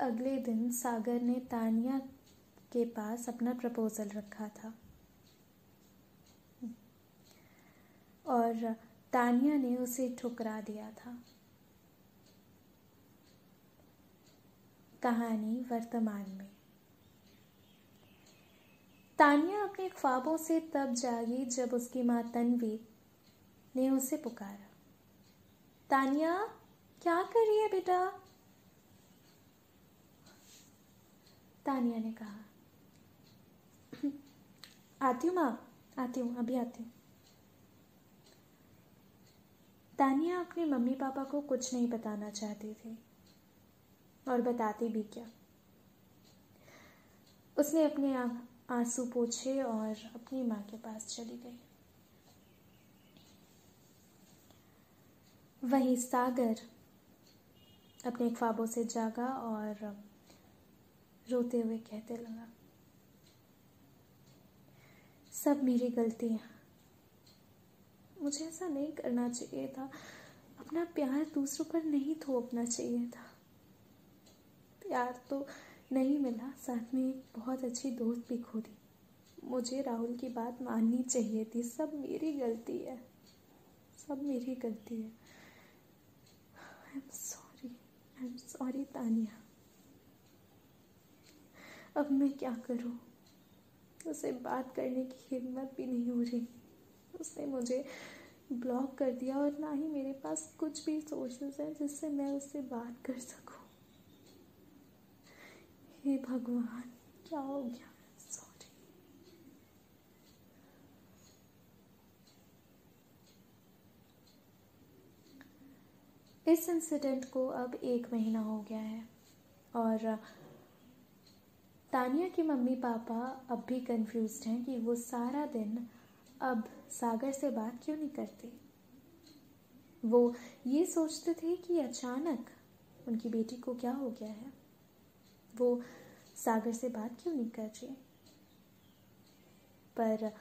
अगले दिन सागर ने तानिया के पास अपना प्रपोजल रखा था। और तानिया ने उसे ठुकरा दिया था। कहानी वर्तमान में। तानिया अपने ख्वाबों से तब जागी जब उसकी माँ तन्वी ने उसे पुकारा। तानिया, क्या कर रही है बेटा? तानिया ने कहा। आती हूँ माँ, आती हूँ, अभी आती हूँ। तानिया अपने मम्मी पापा को कुछ नहीं बताना चाहती थी, और बताती भी क्या। उसने अपने आँसू पोछे और अपनी माँ के पास चली गई। वहीं सागर अपने ख्वाबों से जागा और रोते हुए कहते लगा, सब मेरी गलती है। मुझे ऐसा नहीं करना चाहिए था। अपना प्यार दूसरों पर नहीं थोपना चाहिए था। प्यार तो नहीं मिला, साथ में एक बहुत अच्छी दोस्त भी खो दी मुझे राहुल की बात माननी चाहिए थी। सब मेरी गलती है। सब मेरी गलती है। I am sorry I am sorry Tania. अब मैं क्या करूँ? उसे बात करने की हिम्मत भी नहीं हो रही। उसने मुझे ब्लॉक कर दिया और ना ही मेरे पास कुछ भी सोर्सेस हैं जिससे मैं उससे बात कर सकूँ। हे भगवान, क्या हो गया? सॉरी इस इंसिडेंट को अब एक महीना हो गया है और तानिया के मम्मी पापा अब भी कंफ्यूज हैं कि वो सारा दिन अब सागर से बात क्यों नहीं करती? वो ये सोचते थे कि अचानक उनकी बेटी को क्या हो गया है? वो सागर से बात क्यों नहीं कर रही? पर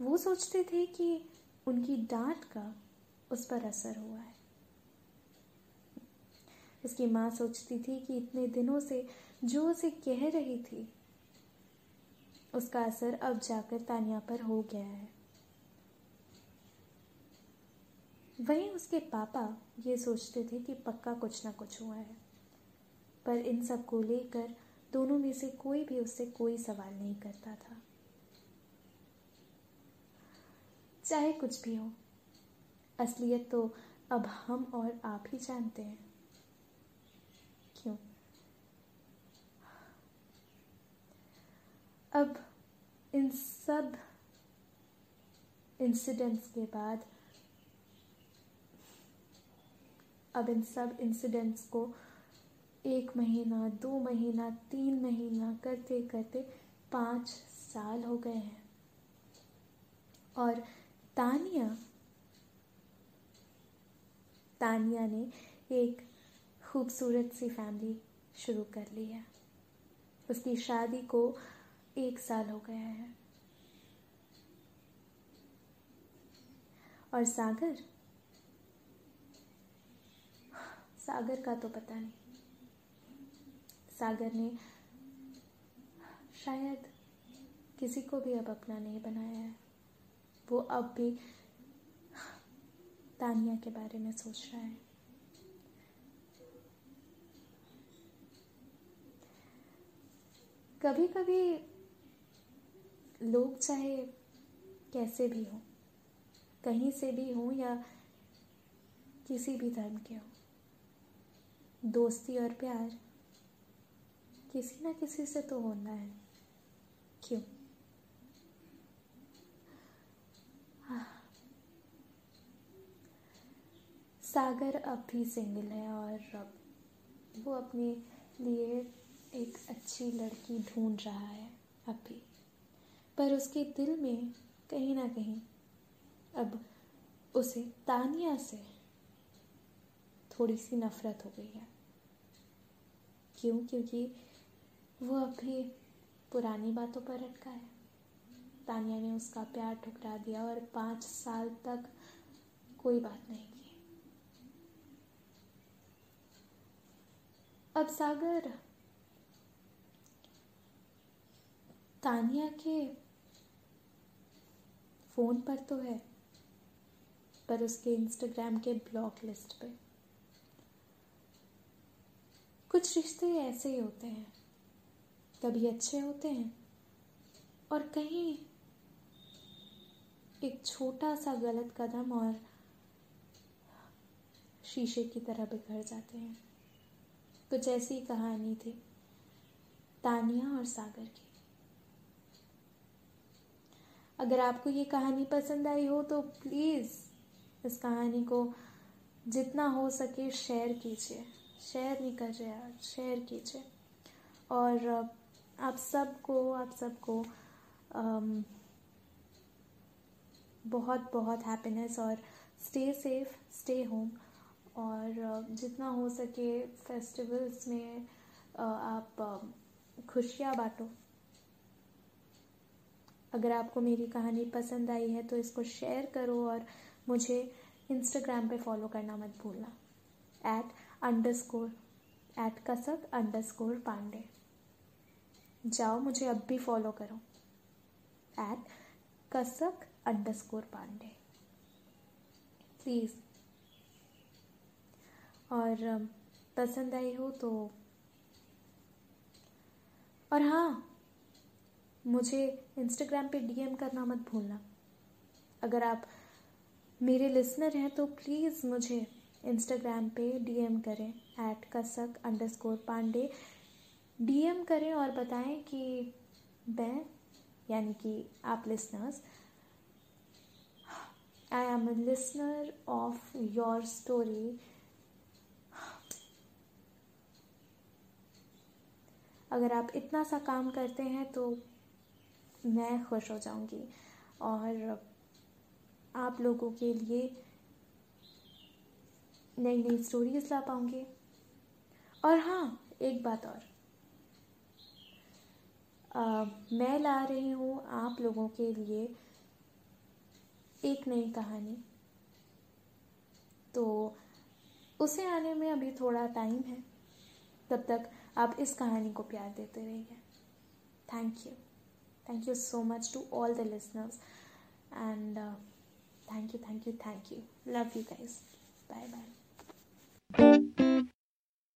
वो सोचते थे कि उनकी डांट का उस पर असर हुआ है। उसकी माँ सोचती थी कि इतने दिनों से जो उसे कह रही थी, उसका असर अब जाकर तानिया पर हो गया है। वहीं उसके पापा ये सोचते थे कि पक्का कुछ ना कुछ हुआ है, पर इन सबको लेकर दोनों में से कोई भी उससे कोई सवाल नहीं करता था। चाहे कुछ भी हो, असलियत तो अब हम और आप ही जानते हैं क्यों अब इन सब इंसिडेंट्स के बाद, अब इन सब इंसिडेंट्स को एक महीना, दो महीना, तीन महीना करते करते पाँच साल हो गए हैं। और तानिया तानिया ने एक खूबसूरत सी फैमिली शुरू कर ली है। उसकी शादी को एक साल हो गया है। और सागर? सागर का तो पता नहीं। सागर ने शायद किसी को भी अब अपना नहीं बनाया है। वो अब भी तानिया के बारे में सोच रहा है। कभी कभी लोग चाहे कैसे भी हों, कहीं से भी हों या किसी भी धर्म के हों, दोस्ती और प्यार किसी ना किसी से तो होना है। क्यों? सागर अब भी सिंगल है और अब वो अपने लिए एक अच्छी लड़की ढूंढ रहा है अब भी पर उसके दिल में कहीं ना कहीं अब उसे तानिया से थोड़ी सी नफरत हो गई है। क्यों? क्योंकि वो अभी पुरानी बातों पर अटका है। तानिया ने उसका प्यार ठुकरा दिया और पाँच साल तक कोई बात नहीं की। अब सागर तानिया के फ़ोन पर तो है, पर उसके इंस्टाग्राम के ब्लॉक लिस्ट पे। कुछ रिश्ते ऐसे ही होते हैं कभी अच्छे होते हैं, और कहीं एक छोटा सा गलत कदम और शीशे की तरह बिखर जाते हैं। कुछ ऐसी कहानी थी, तानिया और सागर की। अगर आपको ये कहानी पसंद आई हो तो प्लीज़ इस कहानी को जितना हो सके शेयर कीजिए। शेयर नहीं कर रहे आज शेयर कीजिए। और आप सबको आप सबको बहुत बहुत हैप्पीनेस और स्टे सेफ़ स्टे होम और जितना हो सके फेस्टिवल्स में आप खुशियाँ बांटो। अगर आपको मेरी कहानी पसंद आई है तो इसको शेयर करो और मुझे इंस्टाग्राम पे फॉलो करना मत भूलना। At underscore at Kasak underscore Pandey जाओ, मुझे अब भी फॉलो करो। At Kasak underscore Pandey please और पसंद आई हो तो और हाँ मुझे इंस्टाग्राम पे डीएम करना मत भूलना। अगर आप मेरे लिसनर हैं तो प्लीज़ मुझे इंस्टाग्राम पे डीएम करें ऐट कसक अंडर स्कोर पांडे डीएम करें और बताएँ कि मैं, यानी कि आप listeners I am a listener of your story अगर आप इतना सा काम करते हैं तो मैं खुश हो जाऊँगी। और आप लोगों के लिए नई नई स्टोरीज ला पाऊँगी। और हाँ एक बात और। आ, मैं ला रही हूँ आप लोगों के लिए एक नई कहानी। तो उसे आने में अभी थोड़ा टाइम है। तब तक आप इस कहानी को प्यार देते रहिए। Thank you Thank you so much to all the listeners. And uh, thank you, thank you, thank you. Love you guys. Bye bye.